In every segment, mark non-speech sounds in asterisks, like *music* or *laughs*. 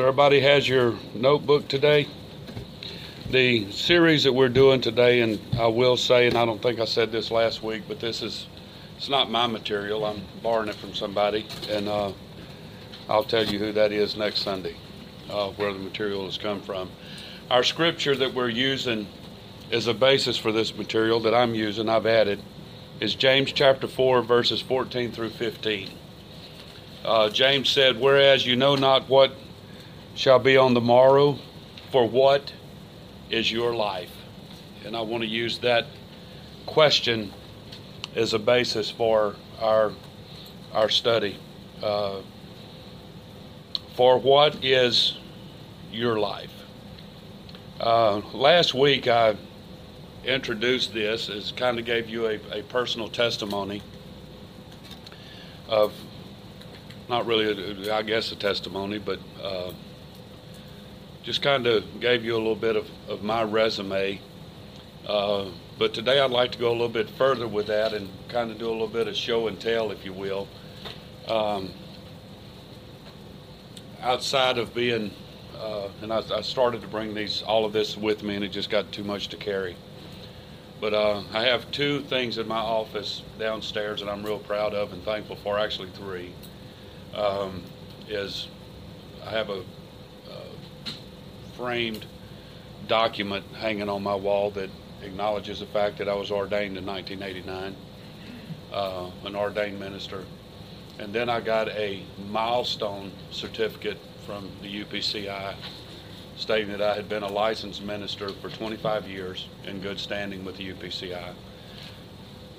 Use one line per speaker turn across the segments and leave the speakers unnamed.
So everybody has your notebook today. The series that we're doing today, and I will say, and I don't think I said this last week, but this is it's not my material. I'm borrowing it from somebody, and uh, I'll tell you who that is next Sunday, uh, where the material has come from. Our scripture that we're using as a basis for this material that I'm using, I've added, is James chapter 4, verses 14 through 15. Uh, James said, Whereas you know not what shall be on the morrow, for what is your life? And I want to use that question as a basis for our our study. Uh, for what is your life? Uh, last week I introduced this as kind of gave you a, a personal testimony of not really, a, I guess, a testimony, but uh, just kind of gave you a little bit of, of my resume. Uh, but today I'd like to go a little bit further with that and kind of do a little bit of show and tell, if you will. Um, outside of being, uh, and I, I, started to bring these all of this with me, and it just got too much to carry. But uh, I have two things in my office downstairs that I'm real proud of and thankful for. Actually, three. Um, is I have a framed document hanging on my wall that acknowledges the fact that I was ordained in 1989, uh, an ordained minister. And then I got a milestone certificate from the UPCI stating that I had been a licensed minister for 25 years in good standing with the UPCI.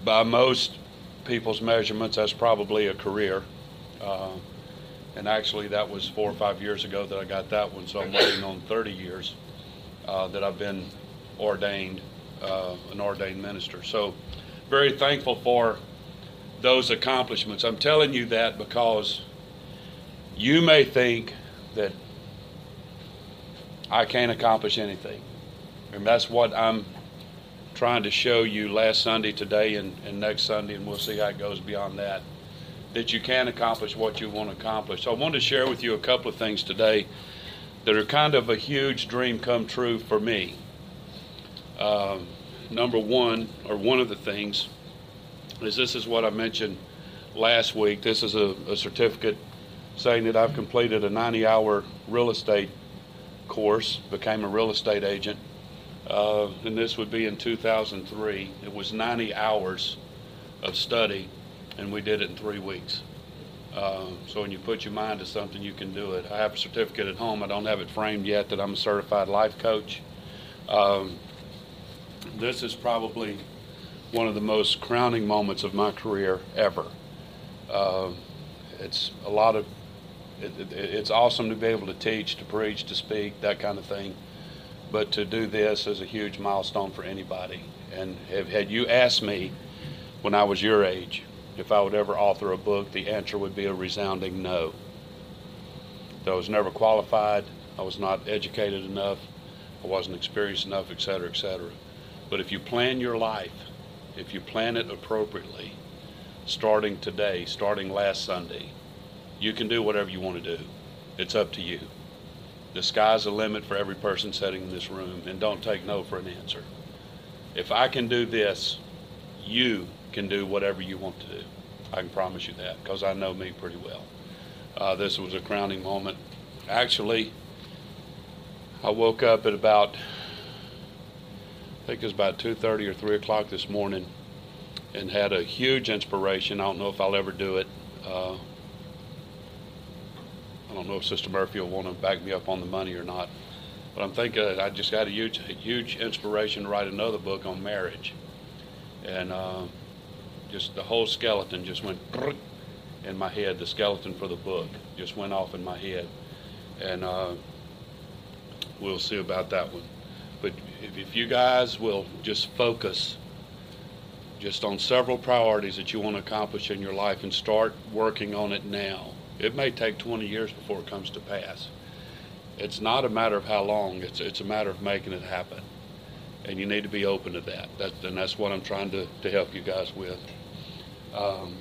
By most people's measurements, that's probably a career. Uh, and actually, that was four or five years ago that I got that one. So I'm waiting on 30 years uh, that I've been ordained, uh, an ordained minister. So very thankful for those accomplishments. I'm telling you that because you may think that I can't accomplish anything. And that's what I'm trying to show you last Sunday, today, and, and next Sunday, and we'll see how it goes beyond that that you can accomplish what you want to accomplish. So I wanted to share with you a couple of things today that are kind of a huge dream come true for me. Uh, number one, or one of the things, is this is what I mentioned last week. This is a, a certificate saying that I've completed a 90 hour real estate course, became a real estate agent. Uh, and this would be in 2003. It was 90 hours of study and we did it in three weeks. Uh, so when you put your mind to something, you can do it. I have a certificate at home. I don't have it framed yet that I'm a certified life coach. Um, this is probably one of the most crowning moments of my career ever. Uh, it's a lot of, it, it, it's awesome to be able to teach, to preach, to speak, that kind of thing. But to do this is a huge milestone for anybody. And have, had you asked me when I was your age, if I would ever author a book, the answer would be a resounding no. I was never qualified, I was not educated enough, I wasn't experienced enough, etc., etc. But if you plan your life, if you plan it appropriately, starting today, starting last Sunday, you can do whatever you want to do. It's up to you. The sky's the limit for every person sitting in this room, and don't take no for an answer. If I can do this, you can do whatever you want to do. I can promise you that because I know me pretty well. Uh, this was a crowning moment. Actually, I woke up at about, I think it was about 2.30 or 3 o'clock this morning and had a huge inspiration. I don't know if I'll ever do it. Uh, I don't know if Sister Murphy will want to back me up on the money or not. But I'm thinking I just got a huge, huge inspiration to write another book on marriage. And uh, just the whole skeleton just went in my head. The skeleton for the book just went off in my head, and uh, we'll see about that one. But if, if you guys will just focus just on several priorities that you want to accomplish in your life and start working on it now. It may take 20 years before it comes to pass. It's not a matter of how long, it's, it's a matter of making it happen. And you need to be open to that. that and that's what I'm trying to, to help you guys with um,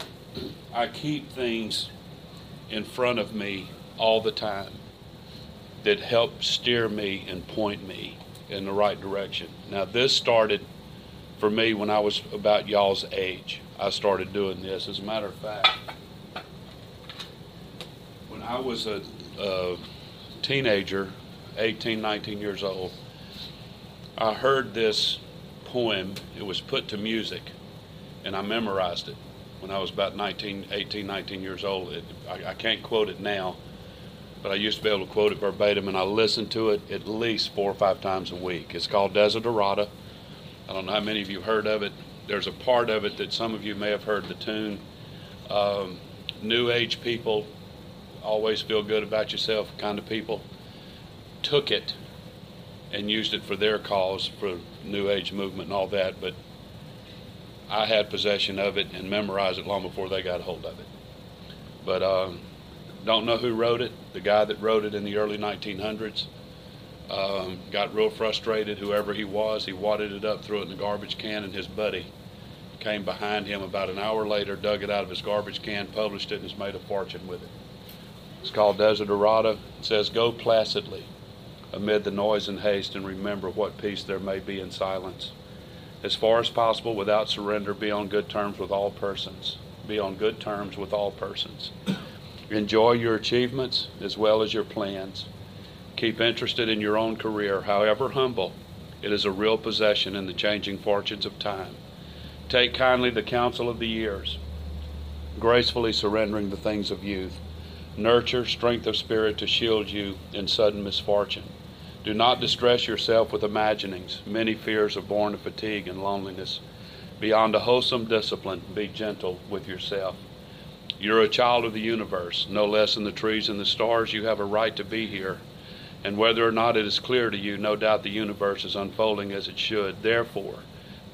I keep things in front of me all the time. that help steer me and point me in the right direction. Now, this started for me when I was about y'all's age. I started doing this. As a matter of fact, when I was a, a teenager, 18, 19 years old, I heard this poem. It was put to music, and I memorized it when I was about 19, 18, 19 years old. It, I, I can't quote it now, but I used to be able to quote it verbatim, and I listened to it at least four or five times a week. It's called Desiderata. I don't know how many of you heard of it. There's a part of it that some of you may have heard the tune. Um, new age people, always feel good about yourself kind of people, took it and used it for their cause, for New Age movement and all that. But I had possession of it and memorized it long before they got a hold of it. But um, don't know who wrote it. The guy that wrote it in the early 1900s um, got real frustrated. Whoever he was, he wadded it up, threw it in the garbage can, and his buddy came behind him about an hour later, dug it out of his garbage can, published it, and has made a fortune with it. It's called Desiderata. It says, Go placidly amid the noise and haste, and remember what peace there may be in silence. As far as possible, without surrender, be on good terms with all persons. Be on good terms with all persons. Enjoy your achievements as well as your plans. Keep interested in your own career, however humble. It is a real possession in the changing fortunes of time. Take kindly the counsel of the years, gracefully surrendering the things of youth. Nurture strength of spirit to shield you in sudden misfortune. Do not distress yourself with imaginings. Many fears are born of fatigue and loneliness. Beyond a wholesome discipline, be gentle with yourself. You're a child of the universe, no less than the trees and the stars. You have a right to be here. And whether or not it is clear to you, no doubt the universe is unfolding as it should. Therefore,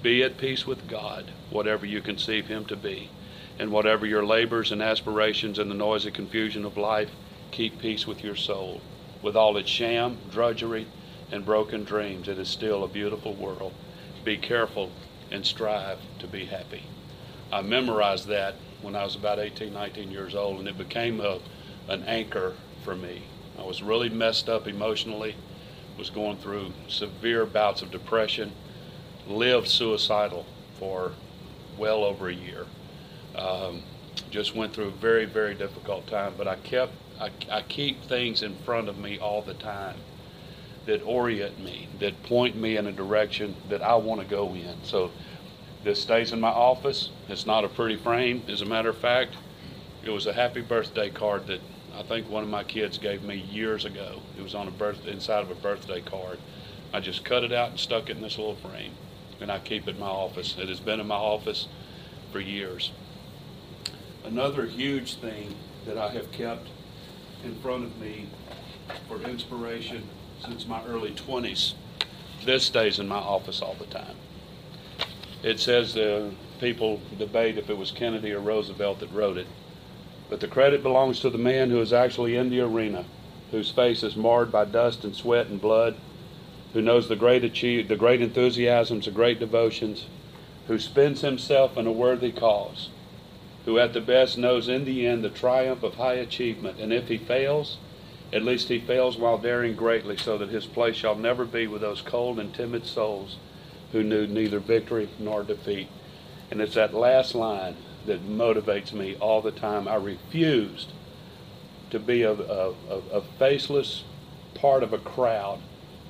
be at peace with God, whatever you conceive Him to be. And whatever your labors and aspirations and the noisy confusion of life, keep peace with your soul. With all its sham, drudgery, and broken dreams, it is still a beautiful world. Be careful and strive to be happy. I memorized that when I was about 18, 19 years old, and it became a, an anchor for me. I was really messed up emotionally, was going through severe bouts of depression, lived suicidal for well over a year. Um, just went through a very, very difficult time, but I kept I, I keep things in front of me all the time that orient me, that point me in a direction that I want to go in. So this stays in my office. It's not a pretty frame. As a matter of fact, it was a happy birthday card that I think one of my kids gave me years ago. It was on a birth inside of a birthday card. I just cut it out and stuck it in this little frame, and I keep it in my office. It has been in my office for years. Another huge thing that I have kept in front of me for inspiration since my early 20s. This stays in my office all the time. It says uh, people debate if it was Kennedy or Roosevelt that wrote it, but the credit belongs to the man who is actually in the arena, whose face is marred by dust and sweat and blood, who knows the great achieve, the great enthusiasms, the great devotions, who spends himself in a worthy cause who at the best knows in the end the triumph of high achievement. And if he fails, at least he fails while daring greatly, so that his place shall never be with those cold and timid souls who knew neither victory nor defeat. And it's that last line that motivates me all the time. I refused to be a, a, a, faceless part of a crowd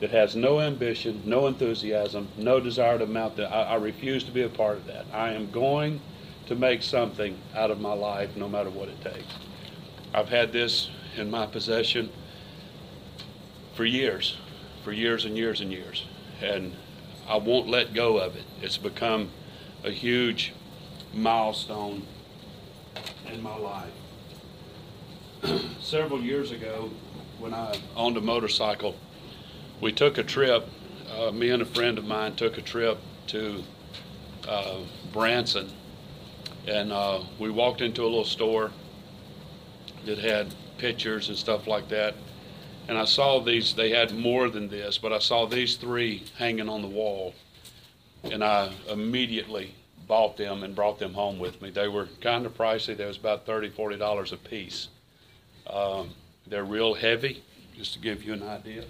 that has no ambition, no enthusiasm, no desire to mount that. I, I refuse to be a part of that. I am going to make something out of my life no matter what it takes. I've had this in my possession for years, for years and years and years. And I won't let go of it. It's become a huge milestone in my life. *clears throat* Several years ago, when I owned a motorcycle, we took a trip. Uh, me and a friend of mine took a trip to uh, Branson and uh, we walked into a little store that had pictures and stuff like that. And I saw these, they had more than this, but I saw these three hanging on the wall. And I immediately bought them and brought them home with me. They were kind of pricey. They was about $30, $40 a piece. Um, they're real heavy. just to give you an idea.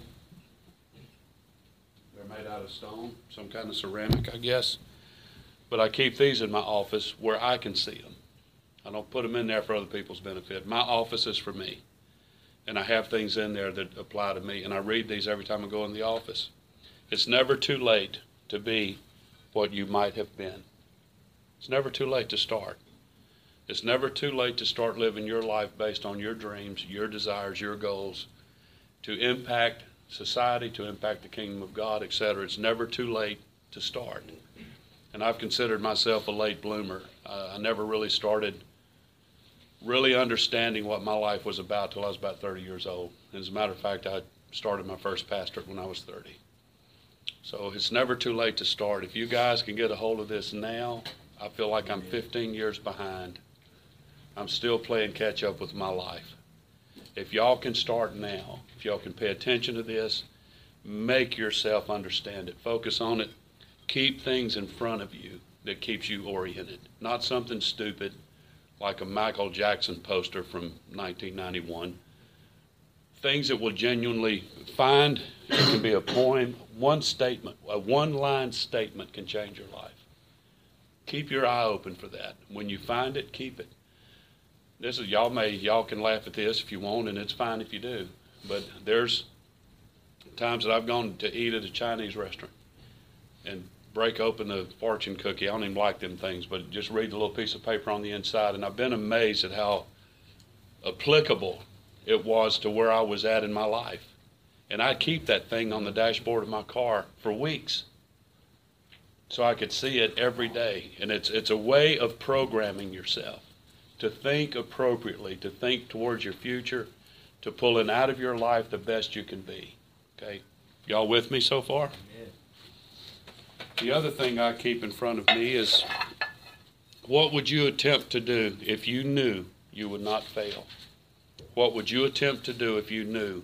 They're made out of stone, some kind of ceramic, I guess. But I keep these in my office where I can see them. I don't put them in there for other people's benefit. My office is for me. And I have things in there that apply to me. And I read these every time I go in the office. It's never too late to be what you might have been. It's never too late to start. It's never too late to start living your life based on your dreams, your desires, your goals, to impact society, to impact the kingdom of God, etc. It's never too late to start. And I've considered myself a late bloomer. Uh, I never really started really understanding what my life was about till I was about 30 years old. As a matter of fact, I started my first pastorate when I was 30. So it's never too late to start. If you guys can get a hold of this now, I feel like I'm 15 years behind. I'm still playing catch up with my life. If y'all can start now, if y'all can pay attention to this, make yourself understand it. Focus on it. Keep things in front of you that keeps you oriented. Not something stupid like a Michael Jackson poster from 1991. Things that will genuinely find, it can be a poem, one statement, a one line statement can change your life. Keep your eye open for that. When you find it, keep it. This is y'all may y'all can laugh at this if you want, and it's fine if you do. But there's times that I've gone to eat at a Chinese restaurant and break open the fortune cookie. I don't even like them things, but just read the little piece of paper on the inside, and I've been amazed at how applicable it was to where I was at in my life. And I keep that thing on the dashboard of my car for weeks so I could see it every day. And it's, it's a way of programming yourself to think appropriately, to think towards your future, to pull in out of your life the best you can be. Okay? Y'all with me so far? The other thing I keep in front of me is what would you attempt to do if you knew you would not fail? What would you attempt to do if you knew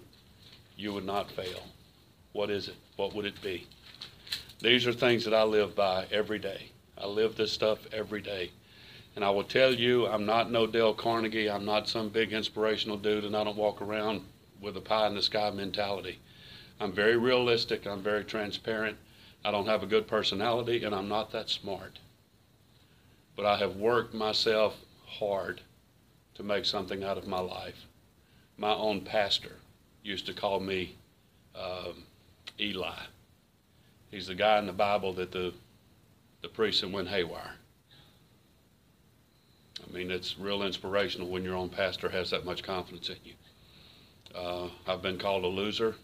you would not fail? What is it? What would it be? These are things that I live by every day. I live this stuff every day. And I will tell you, I'm not no Dale Carnegie. I'm not some big inspirational dude, and I don't walk around with a pie in the sky mentality. I'm very realistic. I'm very transparent. I don't have a good personality, and I'm not that smart. But I have worked myself hard to make something out of my life. My own pastor used to call me um, Eli. He's the guy in the Bible that the the priest went haywire. I mean, it's real inspirational when your own pastor has that much confidence in you. Uh, I've been called a loser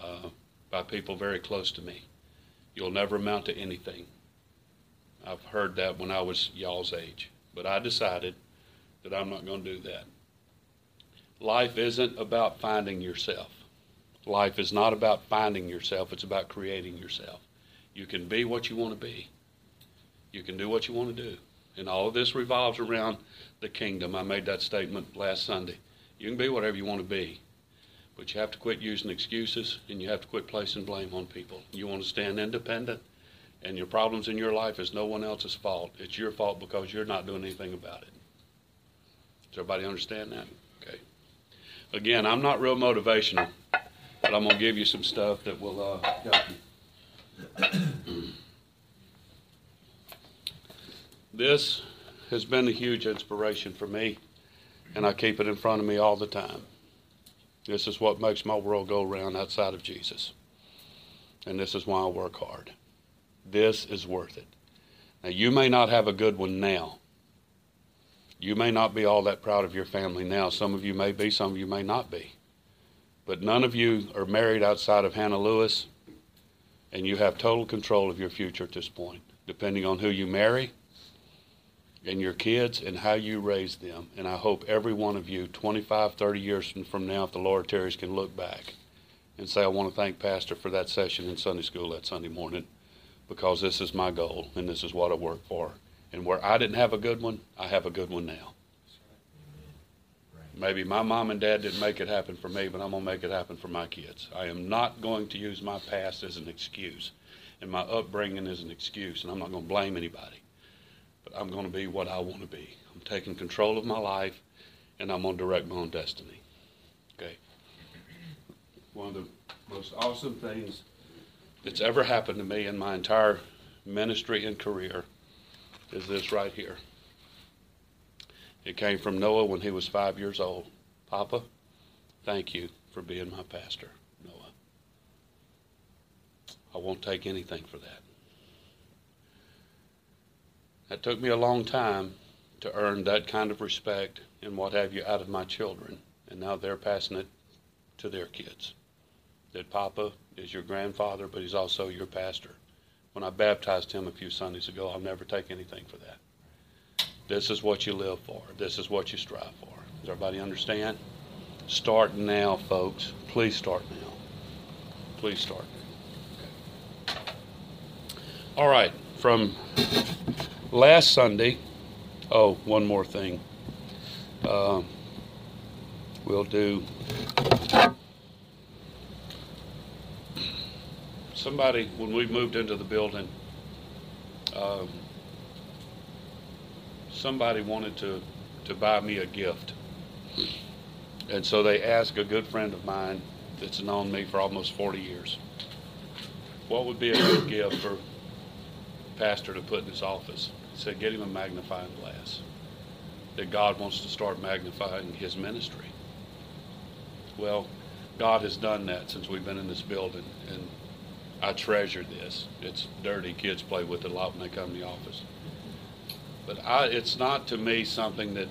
uh, by people very close to me. You'll never amount to anything. I've heard that when I was y'all's age, but I decided that I'm not going to do that. Life isn't about finding yourself. Life is not about finding yourself, it's about creating yourself. You can be what you want to be. You can do what you want to do. And all of this revolves around the kingdom. I made that statement last Sunday. You can be whatever you want to be, but you have to quit using excuses and you have to quit placing blame on people. You want to stand independent, and your problems in your life is no one else's fault. It's your fault because you're not doing anything about it. Does everybody understand that? Okay. Again, I'm not real motivational, but I'm going to give you some stuff that will uh, help you. This has been a huge inspiration for me, and I keep it in front of me all the time. This is what makes my world go round outside of Jesus. And this is why I work hard. This is worth it. Now, you may not have a good one now. You may not be all that proud of your family now. Some of you may be, some of you may not be. But none of you are married outside of Hannah Lewis, and you have total control of your future at this point, depending on who you marry and your kids and how you raise them. And I hope every one of you, 25, 30 years from now, if the Lord tarries, can look back and say, I want to thank Pastor for that session in Sunday school that Sunday morning because this is my goal and this is what I work for. And where I didn't have a good one, I have a good one now. Maybe my mom and dad didn't make it happen for me, but I'm going to make it happen for my kids. I am not going to use my past as an excuse and my upbringing as an excuse, and I'm not going to blame anybody but I'm going to be what I want to be. I'm taking control of my life, and I'm going to direct my own destiny. Okay. one of the most awesome things that's ever happened to me in my entire ministry and career is this right here. It came from Noah when he was five years old. Papa, thank you for being my pastor, Noah. I won't take anything for that. That took me a long time to earn that kind of respect and what have you out of my children, and now they're passing it to their kids. That Papa is your grandfather, but he's also your pastor. When I baptized him a few Sundays ago, I'll never take anything for that. This is what you live for. This is what you strive for. Does everybody understand? Start now, folks. Please start now. Please start. Okay. All right. From last Sunday, oh, one more thing. Uh, we'll do. Somebody, when we moved into the building, um, somebody wanted to, to buy me a gift. And so they asked a good friend of mine that's known me for almost 40 years, what would be a good gift for pastor to put in his office? Said, get him a magnifying glass. That God wants to start magnifying his ministry. Well, God has done that since we've been in this building, and I treasure this. It's dirty. Kids play with it a lot when they come to the office. But I, it's not to me something that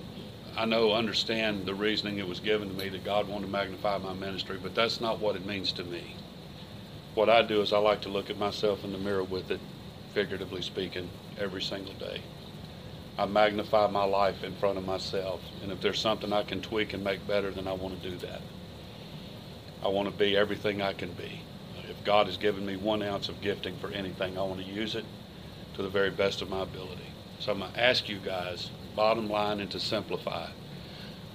I know, understand the reasoning it was given to me that God wanted to magnify my ministry, but that's not what it means to me. What I do is I like to look at myself in the mirror with it, figuratively speaking, every single day. I magnify my life in front of myself, and if there's something I can tweak and make better, then I want to do that. I want to be everything I can be. If God has given me one ounce of gifting for anything, I want to use it to the very best of my ability. So I'm going to ask you guys, bottom line, and to simplify,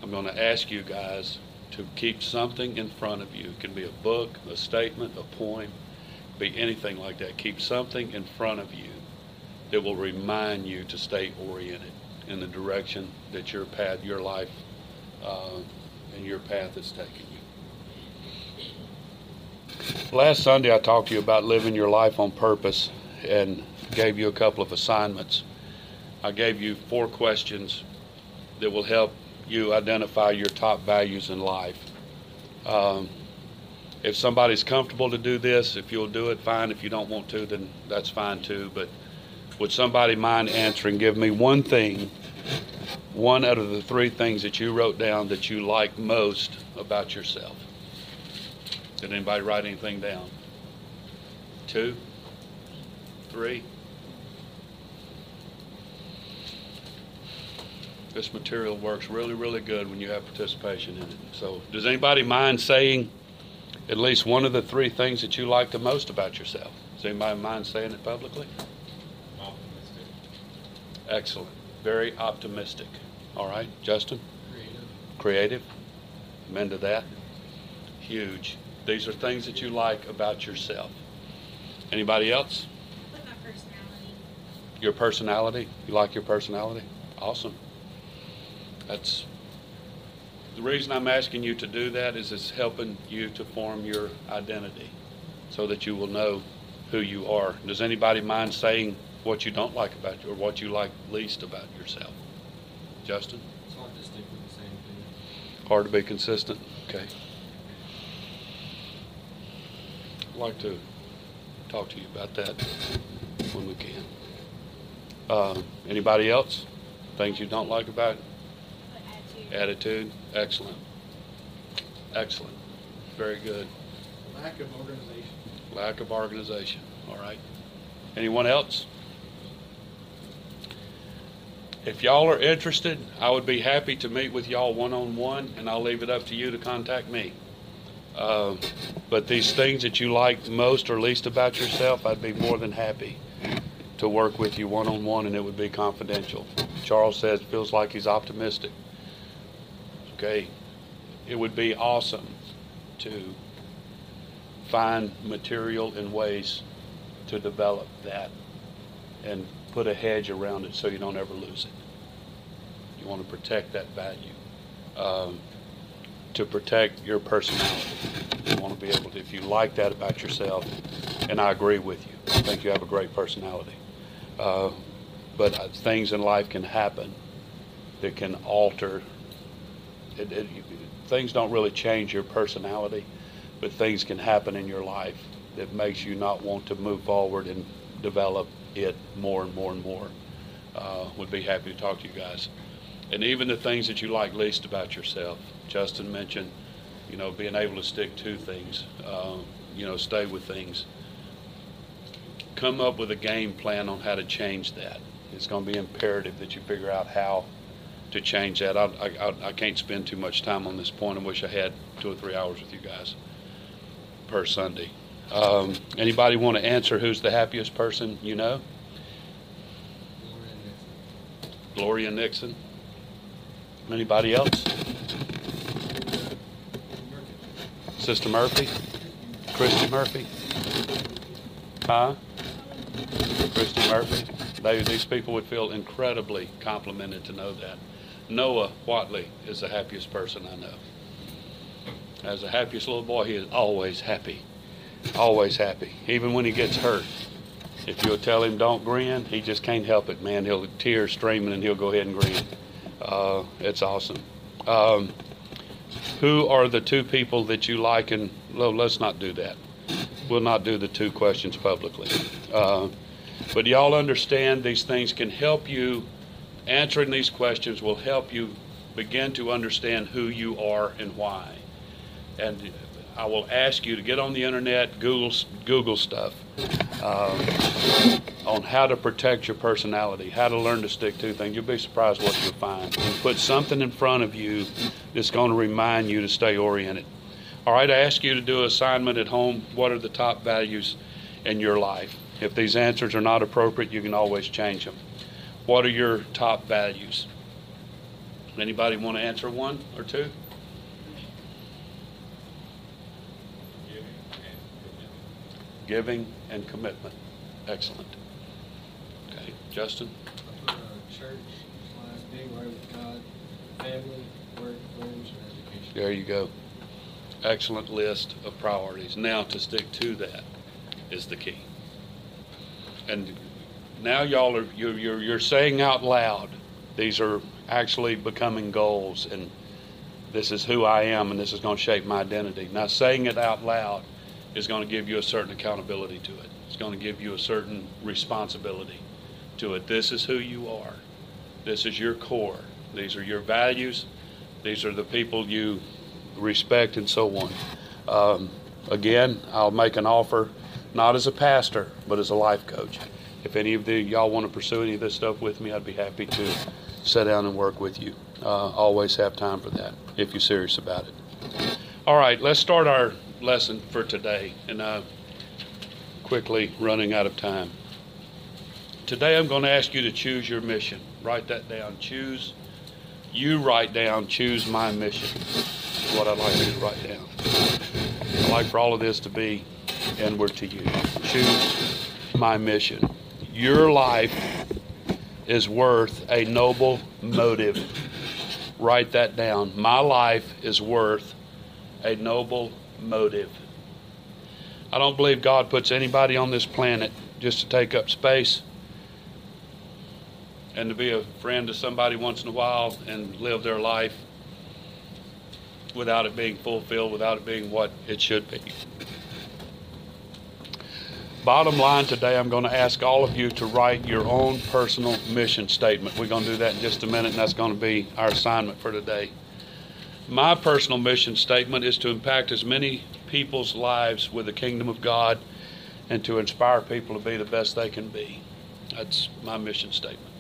I'm going to ask you guys to keep something in front of you. It can be a book, a statement, a poem, be anything like that. Keep something in front of you that will remind you to stay oriented in the direction that your path, your life, uh, and your path is taking you. Last Sunday, I talked to you about living your life on purpose and gave you a couple of assignments. I gave you four questions that will help you identify your top values in life. Um, if somebody's comfortable to do this, if you'll do it, fine. If you don't want to, then that's fine too. But would somebody mind answering? Give me one thing, one out of the three things that you wrote down that you like most about yourself. Did anybody write anything down? Two? Three? This material works really, really good when you have participation in it. So, does anybody mind saying at least one of the three things that you like the most about yourself? Does anybody mind saying it publicly?
Optimistic.
Excellent. Very optimistic. All right, Justin?
Creative.
Creative? Amen to that? Huge. These are things that you like about yourself. Anybody else?
With my personality.
Your personality? You like your personality? Awesome. That's the reason I'm asking you to do that is it's helping you to form your identity so that you will know who you are. Does anybody mind saying what you don't like about you or what you like least about yourself? Justin?
It's hard to stick with the same thing.
Hard to be consistent? Okay. I'd like to talk to you about that when we can. Uh, anybody else? Things you don't like about it?
Attitude?
Excellent. Excellent. Very good.
Lack of organization.
Lack of organization. All right. Anyone else? If y'all are interested, I would be happy to meet with y'all one-on-one, and I'll leave it up to you to contact me. Uh, But these things that you like most or least about yourself, I'd be more than happy to work with you one-on-one, and it would be confidential. Charles says, feels like he's optimistic. Okay, it would be awesome to find material and ways to develop that and put a hedge around it so you don't ever lose it. You want to protect that value. Um, to protect your personality. You want to be able to, if you like that about yourself, and I agree with you. I think you have a great personality. Uh, but uh, things in life can happen that can alter. It, it, things don't really change your personality, but things can happen in your life that makes you not want to move forward and develop it more and more and more. Uh, would be happy to talk to you guys. And even the things that you like least about yourself. Justin mentioned, you know, being able to stick to things, uh, you know, stay with things. Come up with a game plan on how to change that. It's going to be imperative that you figure out how to change that. I, I, I can't spend too much time on this point. I wish I had two or three hours with you guys per Sunday. Um, anybody want to answer who's the happiest person you know? Gloria Nixon. Anybody else? Sister Murphy? Christy Murphy? Huh? Christy Murphy? They, these people would feel incredibly complimented to know that. Noah Watley is the happiest person I know. As the happiest little boy, he is always happy. Always happy. Even when he gets hurt. If you'll tell him don't grin, he just can't help it, man. He'll tears streaming and he'll go ahead and grin. Uh, it's awesome. Um, who are the two people that you like? And well, let's not do that. We'll not do the two questions publicly. Uh, but y'all understand these things can help you. Answering these questions will help you begin to understand who you are and why. And I will ask you to get on the internet, Google Google stuff um, on how to protect your personality, how to learn to stick to things. You'll be surprised what you'll find. Put something in front of you that's going to remind you to stay oriented. All right, I ask you to do an assignment at home. What are the top values in your life? If these answers are not appropriate, you can always change them. What are your top values? Anybody want to answer one or two? Giving and commitment. Excellent. Okay, Justin?
Uh, church, being right with God, family, work, friends, and education.
There you go. Excellent list of priorities. Now to stick to that is the key. And now y'all are you're you're, you're saying out loud, these are actually becoming goals, and this is who I am, and this is going to shape my identity. Now saying it out loud is going to give you a certain accountability to it. It's going to give you a certain responsibility to it. This is who you are. This is your core. These are your values. These are the people you respect and so on. Um, again, I'll make an offer, not as a pastor, but as a life coach. If any of the y'all want to pursue any of this stuff with me, I'd be happy to sit down and work with you. Uh, always have time for that if you're serious about it. All right, let's start our lesson for today, and uh, quickly running out of time. Today, I'm going to ask you to choose your mission. Write that down. Choose. You write down. Choose my mission. Is what I'd like you to write down. I'd like for all of this to be inward to you. Choose my mission. Your life is worth a noble motive. Write that down. My life is worth a noble motive. I don't believe God puts anybody on this planet just to take up space and to be a friend to somebody once in a while and live their life without it being fulfilled, without it being what it should be. Bottom line today, I'm going to ask all of you to write your own personal mission statement. We're going to do that in just a minute, and that's going to be our assignment for today. My personal mission statement is to impact as many people's lives with the kingdom of God and to inspire people to be the best they can be. That's my mission statement.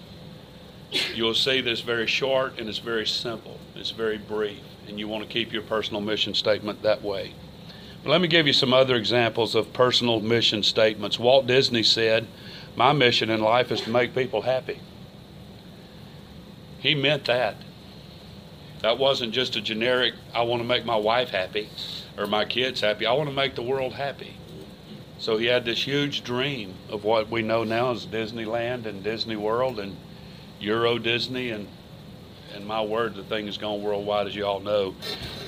You'll see that it's very short and it's very simple. It's very brief, and you want to keep your personal mission statement that way. Let me give you some other examples of personal mission statements. Walt Disney said, My mission in life is to make people happy. He meant that. That wasn't just a generic, I want to make my wife happy or my kids happy. I want to make the world happy. So he had this huge dream of what we know now as Disneyland and Disney World and Euro Disney and and my word, the thing has gone worldwide, as you all know.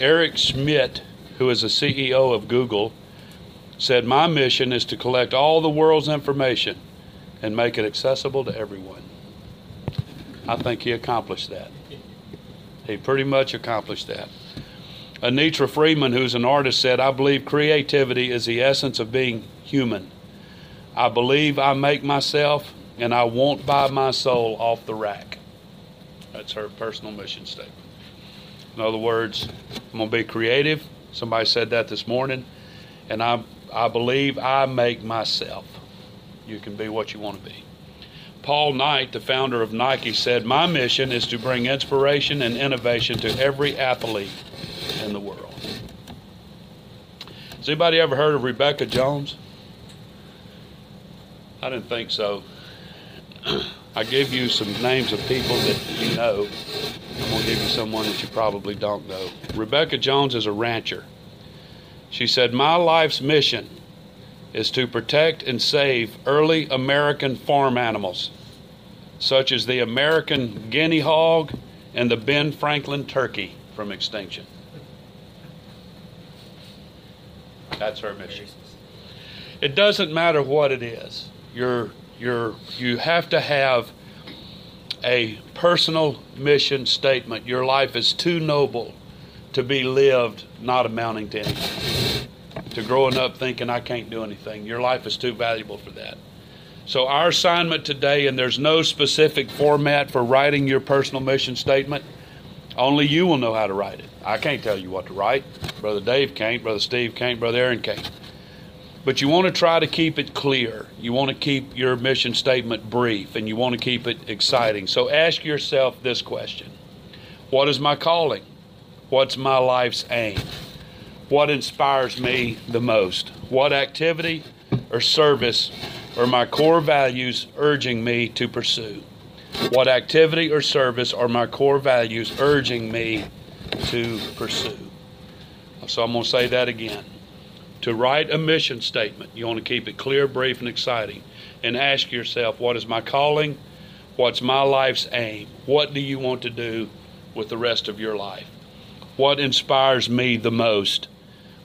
Eric Schmidt, who is the CEO of Google, said, My mission is to collect all the world's information and make it accessible to everyone. I think he accomplished that. He pretty much accomplished that. Anitra Freeman, who's an artist, said, I believe creativity is the essence of being human. I believe I make myself and I won't buy my soul off the rack. That's her personal mission statement. In other words, I'm going to be creative. Somebody said that this morning. And I, I believe I make myself. You can be what you want to be. Paul Knight, the founder of Nike, said, My mission is to bring inspiration and innovation to every athlete in the world. Has anybody ever heard of Rebecca Jones? I didn't think so. *clears throat* I give you some names of people that you know. I'm going to give you someone that you probably don't know. Rebecca Jones is a rancher. She said, My life's mission is to protect and save early American farm animals, such as the American guinea hog and the Ben Franklin turkey, from extinction. That's her mission. It doesn't matter what it is. You're, you're, you have to have a personal mission statement. Your life is too noble to be lived not amounting to anything. To growing up thinking I can't do anything. Your life is too valuable for that. So, our assignment today, and there's no specific format for writing your personal mission statement, only you will know how to write it. I can't tell you what to write. Brother Dave can't, Brother Steve can't, Brother Aaron can't. But you want to try to keep it clear. You want to keep your mission statement brief and you want to keep it exciting. So ask yourself this question What is my calling? What's my life's aim? What inspires me the most? What activity or service are my core values urging me to pursue? What activity or service are my core values urging me to pursue? So I'm going to say that again. To write a mission statement, you want to keep it clear, brief, and exciting. And ask yourself, what is my calling? What's my life's aim? What do you want to do with the rest of your life? What inspires me the most?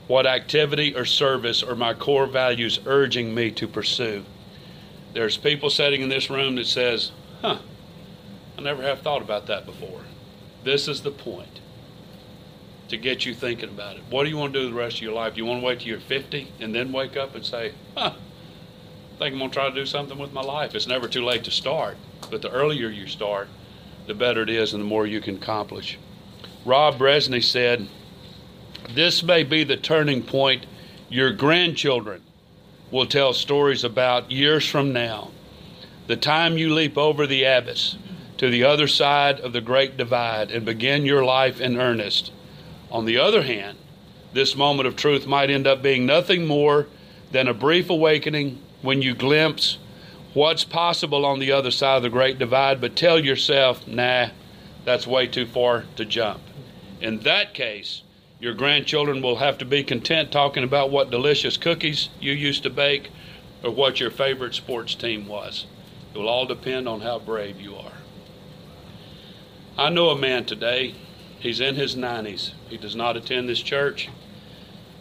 What activity or service are my core values urging me to pursue? There's people sitting in this room that says, huh, I never have thought about that before. This is the point to get you thinking about it. What do you want to do the rest of your life? Do you want to wait till you're 50 and then wake up and say, huh, I think I'm going to try to do something with my life? It's never too late to start, but the earlier you start, the better it is and the more you can accomplish. Rob Brezsny said, This may be the turning point your grandchildren will tell stories about years from now. The time you leap over the abyss to the other side of the great divide and begin your life in earnest. On the other hand, this moment of truth might end up being nothing more than a brief awakening when you glimpse what's possible on the other side of the great divide, but tell yourself, nah, that's way too far to jump. In that case, your grandchildren will have to be content talking about what delicious cookies you used to bake or what your favorite sports team was. It will all depend on how brave you are. I know a man today, he's in his 90s. He does not attend this church.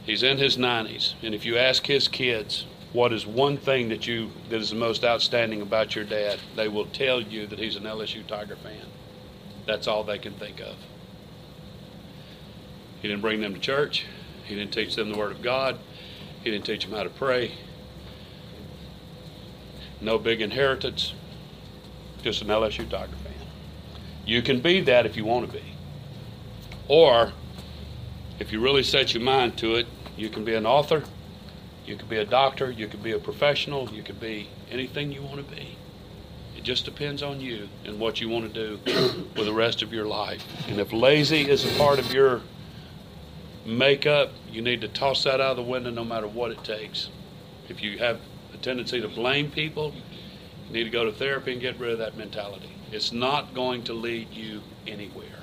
He's in his 90s. And if you ask his kids, what is one thing that you that is the most outstanding about your dad, they will tell you that he's an LSU Tiger fan. That's all they can think of. He didn't bring them to church. He didn't teach them the Word of God. He didn't teach them how to pray. No big inheritance. Just an LSU Tiger fan. You can be that if you want to be. Or, if you really set your mind to it, you can be an author, you could be a doctor, you could be a professional, you could be anything you want to be. It just depends on you and what you want to do *coughs* with the rest of your life. And if lazy is a part of your makeup, you need to toss that out of the window no matter what it takes. If you have a tendency to blame people, you need to go to therapy and get rid of that mentality. It's not going to lead you anywhere.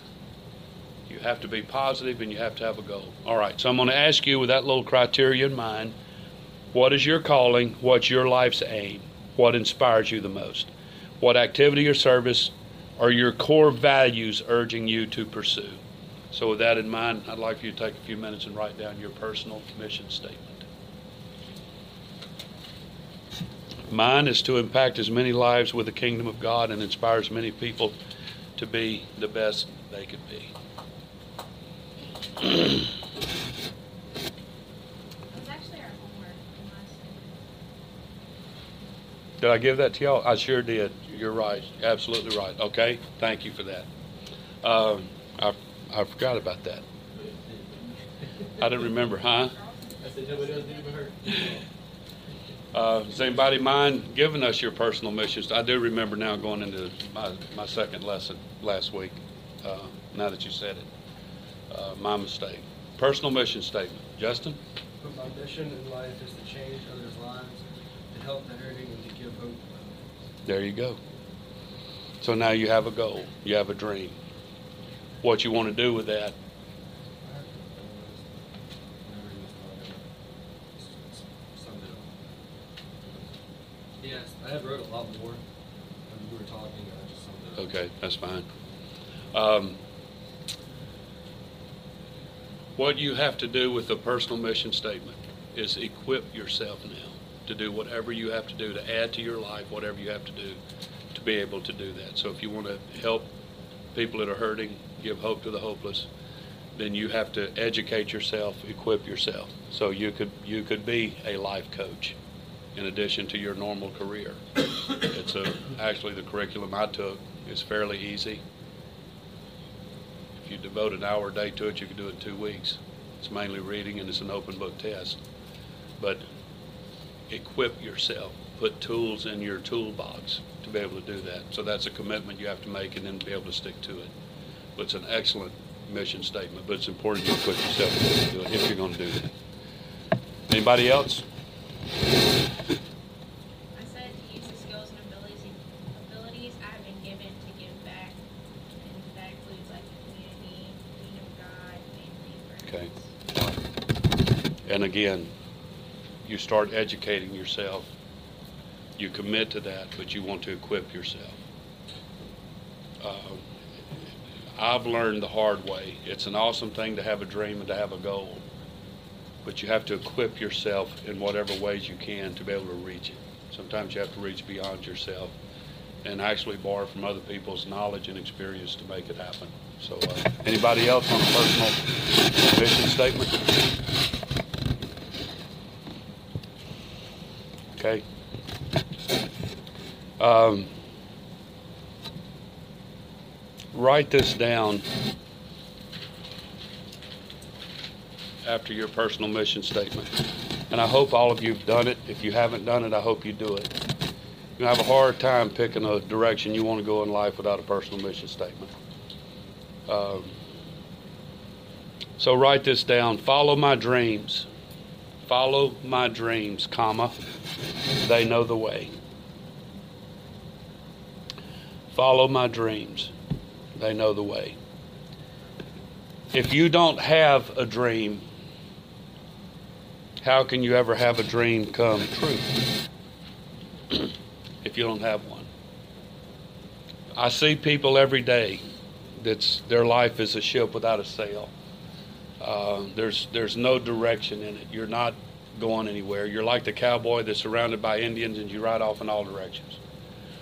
You have to be positive and you have to have a goal. All right, so I'm going to ask you with that little criteria in mind what is your calling? What's your life's aim? What inspires you the most? What activity or service are your core values urging you to pursue? So, with that in mind, I'd like you to take a few minutes and write down your personal mission statement. Mine is to impact as many lives with the kingdom of God and inspire as many people to be the best they could be.
That was actually our homework from last week.
Did I give that to y'all? I sure did. You're right. Absolutely right. Okay. Thank you for that. Um, I, I forgot about that. I didn't remember, huh?
I said nobody else did. *laughs*
Uh, does anybody mind giving us your personal missions? I do remember now going into my, my second lesson last week, uh, now that you said it. Uh, my mistake. Personal mission statement. Justin?
But my mission in life is to change others' lives, to help the hurting, and to give hope.
There you go. So now you have a goal, you have a dream. What you want to do with that,
Yes, I have wrote a lot more. When you were talking, I just summed it up.
okay, that's fine. Um, what you have to do with the personal mission statement is equip yourself now to do whatever you have to do to add to your life, whatever you have to do to be able to do that. So if you want to help people that are hurting, give hope to the hopeless, then you have to educate yourself, equip yourself. So you could you could be a life coach in addition to your normal career. It's a actually the curriculum I took is fairly easy. If you devote an hour a day to it, you can do it in two weeks. It's mainly reading and it's an open book test. But equip yourself, put tools in your toolbox to be able to do that. So that's a commitment you have to make and then be able to stick to it. But it's an excellent mission statement, but it's important you equip yourself to do it if you're going to do that. Anybody else?
I said to use the skills and abilities, abilities I've been given to give back. And that includes like the community, kingdom of God, family, friends.
Okay. And again, you start educating yourself. You commit to that, but you want to equip yourself. Uh, I've learned the hard way. It's an awesome thing to have a dream and to have a goal, but you have to equip yourself in whatever ways you can to be able to reach it. Sometimes you have to reach beyond yourself and actually borrow from other people's knowledge and experience to make it happen. So, uh, anybody else on a personal mission statement? Okay. Um, write this down after your personal mission statement. And I hope all of you have done it. If you haven't done it, I hope you do it. You have a hard time picking a direction you want to go in life without a personal mission statement. Um, so write this down. Follow my dreams. Follow my dreams, comma. They know the way. Follow my dreams. They know the way. If you don't have a dream, how can you ever have a dream come true? *clears throat* if you don't have one. I see people every day that's their life is a ship without a sail. Uh, there's there's no direction in it. You're not going anywhere. You're like the cowboy that's surrounded by Indians and you ride off in all directions.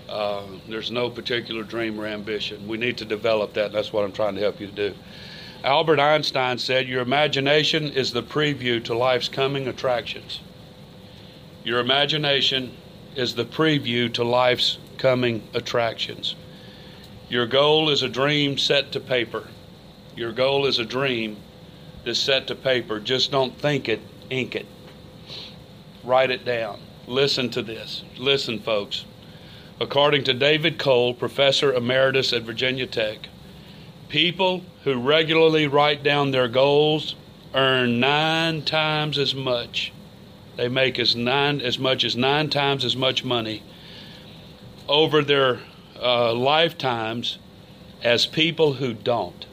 Uh, there's no particular dream or ambition. We need to develop that, and that's what I'm trying to help you to do. Albert Einstein said, Your imagination is the preview to life's coming attractions. Your imagination is the preview to life's coming attractions. Your goal is a dream set to paper. Your goal is a dream that's set to paper. Just don't think it, ink it. Write it down. Listen to this. Listen, folks. According to David Kohl, professor emeritus at Virginia Tech, people who regularly write down their goals earn nine times as much. They make as nine as much as nine times as much money over their uh, lifetimes as people who don't.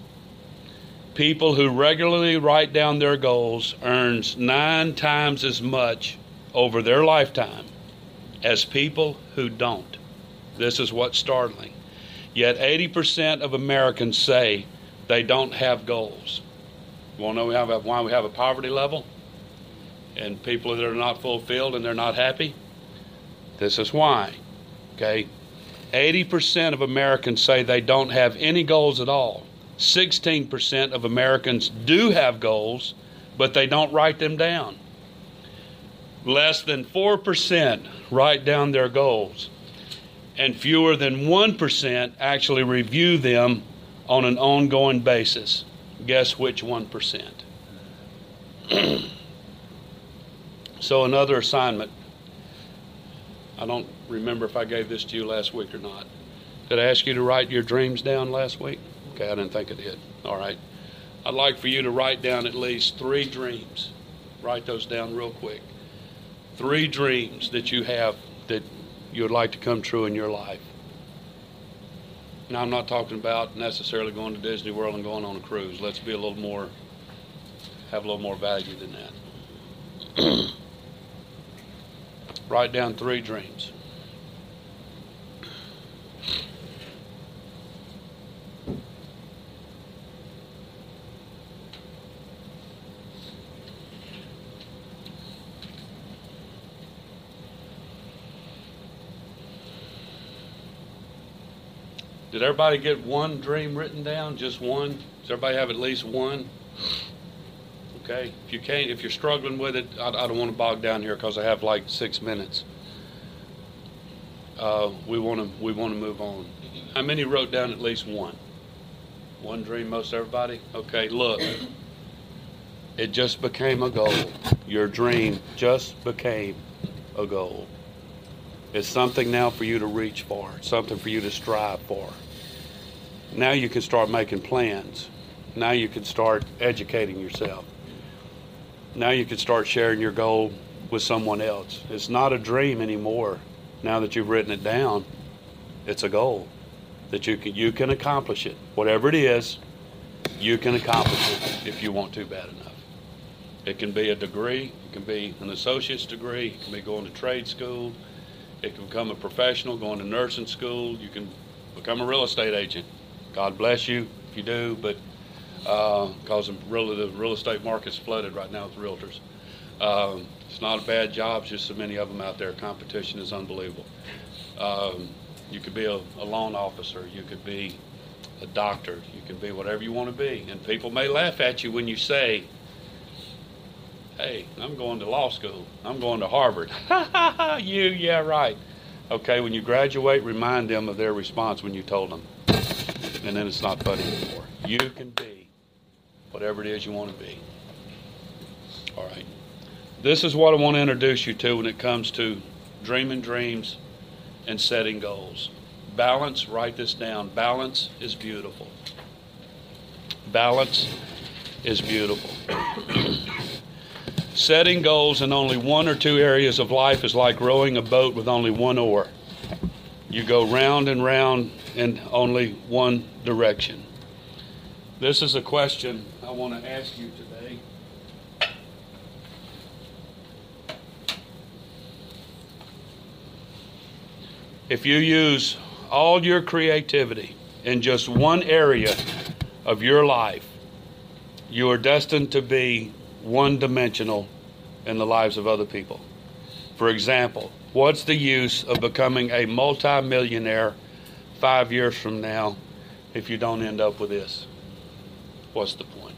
People who regularly write down their goals earns nine times as much over their lifetime as people who don't. This is what's startling. Yet 80% of Americans say they don't have goals. You want to know we have a, why we have a poverty level? And people that are not fulfilled and they're not happy? This is why. Okay? 80% of Americans say they don't have any goals at all. 16% of Americans do have goals, but they don't write them down. Less than 4% write down their goals, and fewer than 1% actually review them on an ongoing basis. Guess which 1%? *clears throat* so, another assignment. I don't remember if I gave this to you last week or not. Did I ask you to write your dreams down last week? Okay, I didn't think I did. All right. I'd like for you to write down at least three dreams. Write those down real quick. Three dreams that you have that you would like to come true in your life. Now, I'm not talking about necessarily going to Disney World and going on a cruise. Let's be a little more, have a little more value than that. *clears throat* Write down three dreams. Did everybody get one dream written down? Just one? Does everybody have at least one? Okay. If you can't, if you're struggling with it, I, I don't want to bog down here because I have like six minutes. Uh, we want to we want to move on. How many wrote down at least one? One dream, most everybody. Okay. Look, it just became a goal. Your dream just became a goal. It's something now for you to reach for, something for you to strive for. Now you can start making plans. Now you can start educating yourself. Now you can start sharing your goal with someone else. It's not a dream anymore. Now that you've written it down, it's a goal that you can you can accomplish it. Whatever it is, you can accomplish it if you want to bad enough. It can be a degree, it can be an associate's degree, it can be going to trade school, it can become a professional, going to nursing school. You can become a real estate agent. God bless you if you do, but because uh, real, the real estate market's flooded right now with realtors. Um, it's not a bad job, just so many of them out there. Competition is unbelievable. Um, you could be a, a loan officer, you could be a doctor, you can be whatever you want to be. And people may laugh at you when you say, Hey, I'm going to law school. I'm going to Harvard. *laughs* you, yeah, right. Okay, when you graduate, remind them of their response when you told them. And then it's not funny anymore. You can be whatever it is you want to be. All right. This is what I want to introduce you to when it comes to dreaming dreams and setting goals. Balance, write this down. Balance is beautiful. Balance is beautiful. *coughs* Setting goals in only one or two areas of life is like rowing a boat with only one oar. You go round and round in only one direction. This is a question I want to ask you today. If you use all your creativity in just one area of your life, you are destined to be one dimensional in the lives of other people. For example, what's the use of becoming a multimillionaire five years from now if you don't end up with this? What's the point?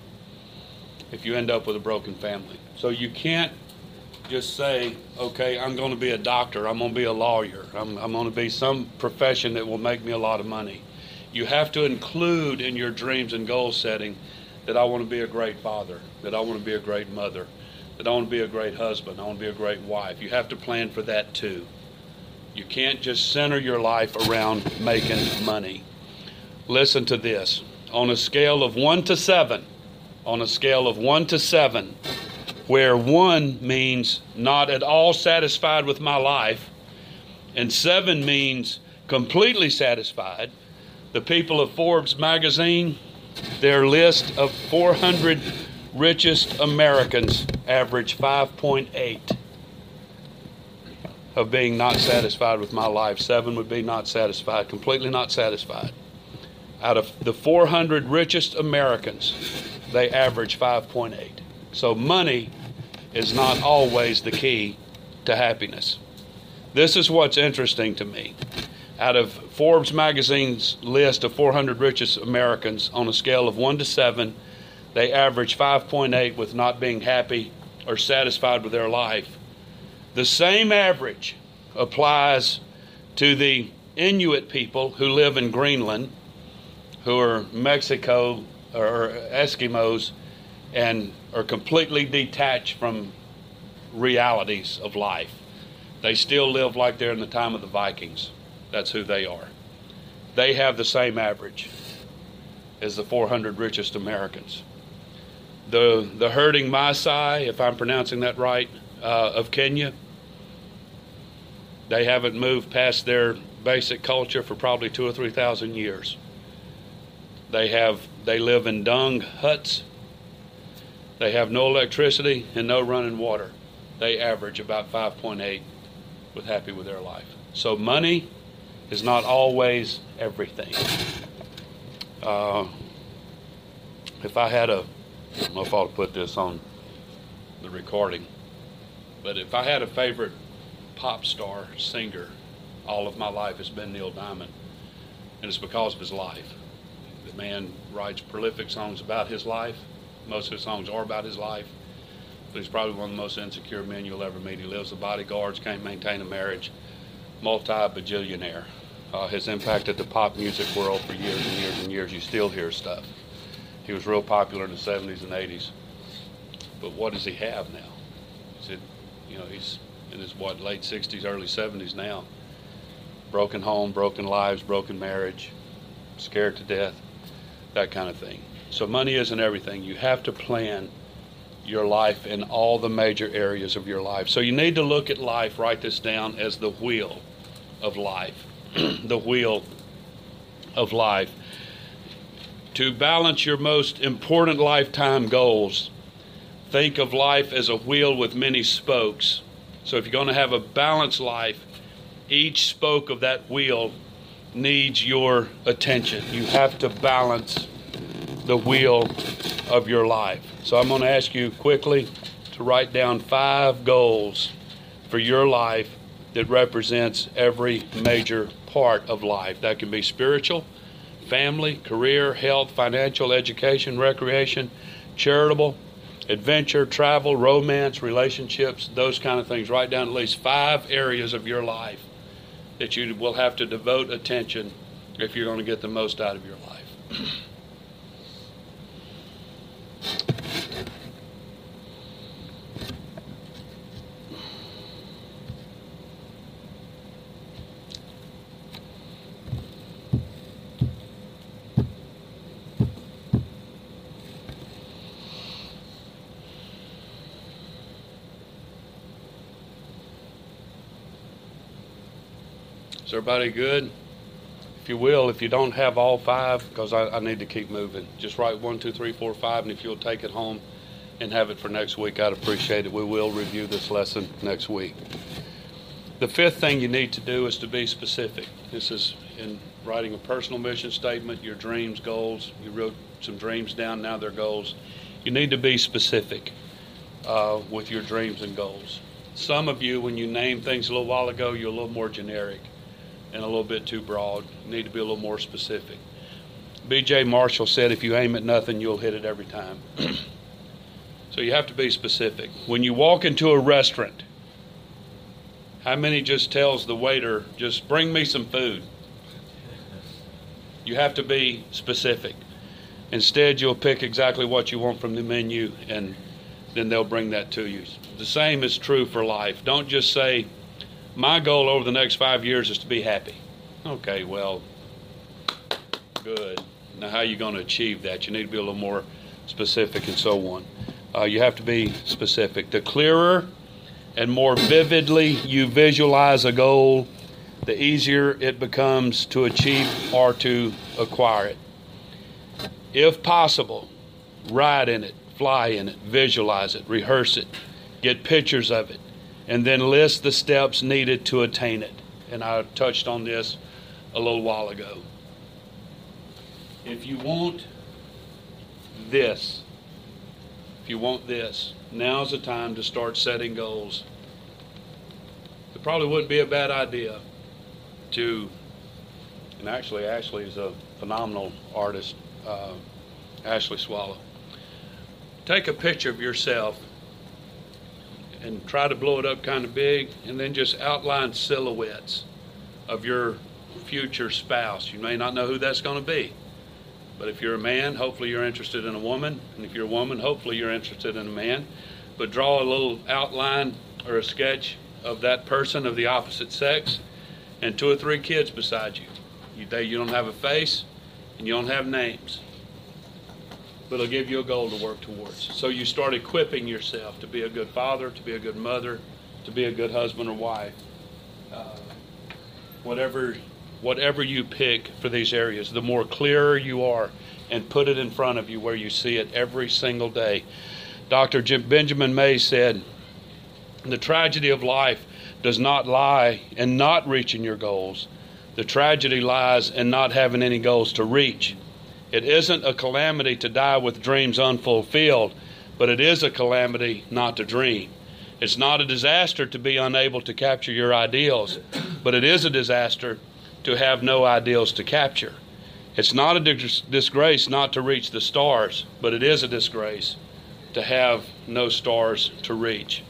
If you end up with a broken family. So you can't just say, okay, I'm going to be a doctor, I'm going to be a lawyer, I'm, I'm going to be some profession that will make me a lot of money. You have to include in your dreams and goal setting that I want to be a great father, that I want to be a great mother, that I want to be a great husband, I want to be a great wife. You have to plan for that too. You can't just center your life around making money. Listen to this. On a scale of 1 to 7, on a scale of 1 to 7, where 1 means not at all satisfied with my life, and 7 means completely satisfied, the people of Forbes magazine their list of 400 richest Americans average 5.8. of being not satisfied with my life. Seven would be not satisfied, completely not satisfied. Out of the 400 richest Americans, they average 5.8. So money is not always the key to happiness. This is what's interesting to me. Out of Forbes magazine's list of 400 richest Americans on a scale of 1 to 7, they average 5.8 with not being happy or satisfied with their life. The same average applies to the Inuit people who live in Greenland, who are Mexico or Eskimos and are completely detached from realities of life. They still live like they're in the time of the Vikings. That's who they are. They have the same average as the 400 richest Americans. The, the herding Maasai, if I'm pronouncing that right, uh, of Kenya, they haven't moved past their basic culture for probably two or three thousand years. They have they live in dung huts. They have no electricity and no running water. They average about 5.8 with happy with their life. So money is not always everything. Uh, if I had a, I don't know if I'll put this on the recording, but if I had a favorite pop star singer all of my life, it's been Neil Diamond, and it's because of his life. The man writes prolific songs about his life. Most of his songs are about his life. But he's probably one of the most insecure men you'll ever meet. He lives with bodyguards, can't maintain a marriage, multi bajillionaire. Uh, has impacted the pop music world for years and years and years. You still hear stuff. He was real popular in the 70s and 80s. But what does he have now? Is it, you know, he's in his what late 60s, early 70s now. Broken home, broken lives, broken marriage, scared to death that kind of thing. So money isn't everything. You have to plan your life in all the major areas of your life. So you need to look at life, write this down as the wheel of life. *clears throat* the wheel of life. To balance your most important lifetime goals, think of life as a wheel with many spokes. So if you're going to have a balanced life, each spoke of that wheel needs your attention. You have to balance the wheel of your life. So I'm going to ask you quickly to write down five goals for your life that represents every major part of life. That can be spiritual, family, career, health, financial, education, recreation, charitable, adventure, travel, romance, relationships, those kind of things. Write down at least five areas of your life that you will have to devote attention if you're going to get the most out of your life. Is everybody good? If you will, if you don't have all five, because I, I, need to keep moving, just write one, two, three, four, five, and if you'll take it home and have it for next week, I'd appreciate it. We will review this lesson next week. The fifth thing you need to do is to be specific. This is in writing a personal mission statement, your dreams, goals. You wrote some dreams down, now they're goals. You need to be specific uh, with your dreams and goals. Some of you, when you named things a little while ago, you're a little more generic and a little bit too broad. Need to be a little more specific. B.J. Marshall said, if you aim at nothing, you'll hit it every time. *clears throat* so you have to be specific. When you walk into a restaurant, how many just tells the waiter, just bring me some food? You have to be specific. Instead, you'll pick exactly what you want from the menu and then they'll bring that to you. The same is true for life. Don't just say, my goal over the next five years is to be happy. Okay, well, good. Now, how are you going to achieve that? You need to be a little more specific and so on. Uh, you have to be specific. The clearer and more vividly you visualize a goal, the easier it becomes to achieve or to acquire it. If possible, ride in it, fly in it, visualize it, rehearse it, get pictures of it, and then list the steps needed to attain it. And I touched on this a little while ago. If you want this, if you want this, now's the time to start setting goals. It probably wouldn't be a bad idea to, and actually, Ashley is a phenomenal artist, uh, Ashley Swallow. Take a picture of yourself and try to blow it up kind of big, and then just outline silhouettes of your future spouse. You may not know who that's going to be. But if you're a man, hopefully you're interested in a woman. And if you're a woman, hopefully you're interested in a man. But draw a little outline or a sketch of that person of the opposite sex and two or three kids beside you. You, they, you don't have a face and you don't have names. But it'll give you a goal to work towards. So you start equipping yourself to be a good father, to be a good mother, to be a good husband or wife. Uh, whatever whatever you pick for these areas, the more clearer you are, and put it in front of you where you see it every single day. Dr. Jim Benjamin May said, The tragedy of life does not lie in not reaching your goals. The tragedy lies in not having any goals to reach. It isn't a calamity to die with dreams unfulfilled, but it is a calamity not to dream. It's not a disaster to be unable to capture your ideals, but it is a disaster to have no ideals to capture. It's not a dis- disgrace not to reach the stars, but it is a disgrace to have no stars to reach.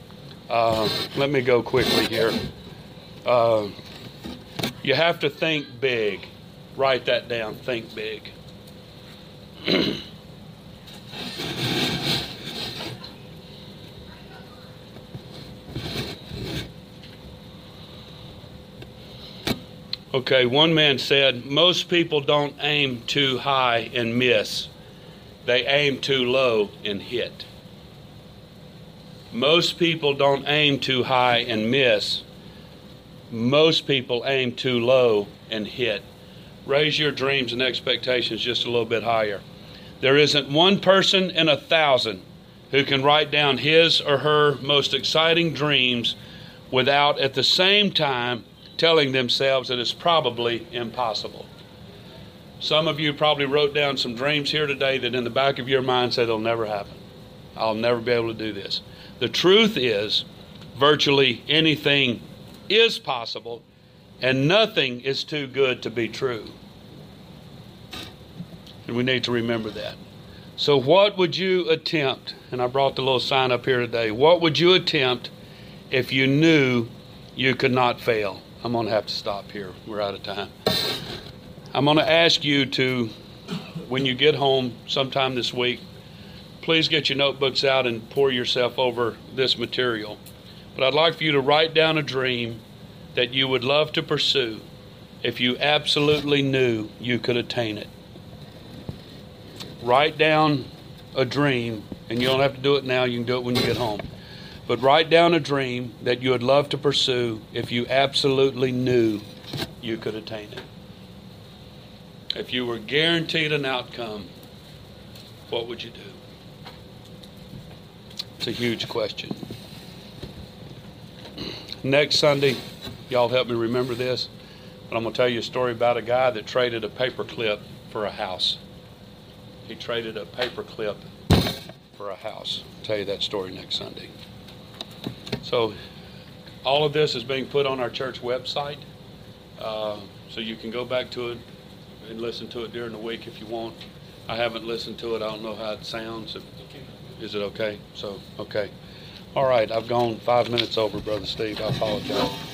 Uh, let me go quickly here. Uh, you have to think big. Write that down. Think big. *clears throat* Okay, one man said, Most people don't aim too high and miss, they aim too low and hit. Most people don't aim too high and miss, most people aim too low and hit. Raise your dreams and expectations just a little bit higher. There isn't one person in a thousand who can write down his or her most exciting dreams without at the same time telling themselves that it's probably impossible. Some of you probably wrote down some dreams here today that in the back of your mind said it'll never happen. I'll never be able to do this. The truth is, virtually anything is possible, and nothing is too good to be true. And we need to remember that. So, what would you attempt? And I brought the little sign up here today. What would you attempt if you knew you could not fail? I'm going to have to stop here. We're out of time. I'm going to ask you to, when you get home sometime this week, please get your notebooks out and pour yourself over this material. But I'd like for you to write down a dream that you would love to pursue if you absolutely knew you could attain it. Write down a dream, and you don't have to do it now, you can do it when you get home. But write down a dream that you would love to pursue if you absolutely knew you could attain it. If you were guaranteed an outcome, what would you do? It's a huge question. Next Sunday, y'all help me remember this, but I'm going to tell you a story about a guy that traded a paperclip for a house. He traded a paperclip for a house. I'll tell you that story next Sunday. So all of this is being put on our church website. Uh, so you can go back to it and listen to it during the week if you want. I haven't listened to it. I don't know how it sounds. Is it okay? So, okay. All right. I've gone five minutes over, Brother Steve. I apologize.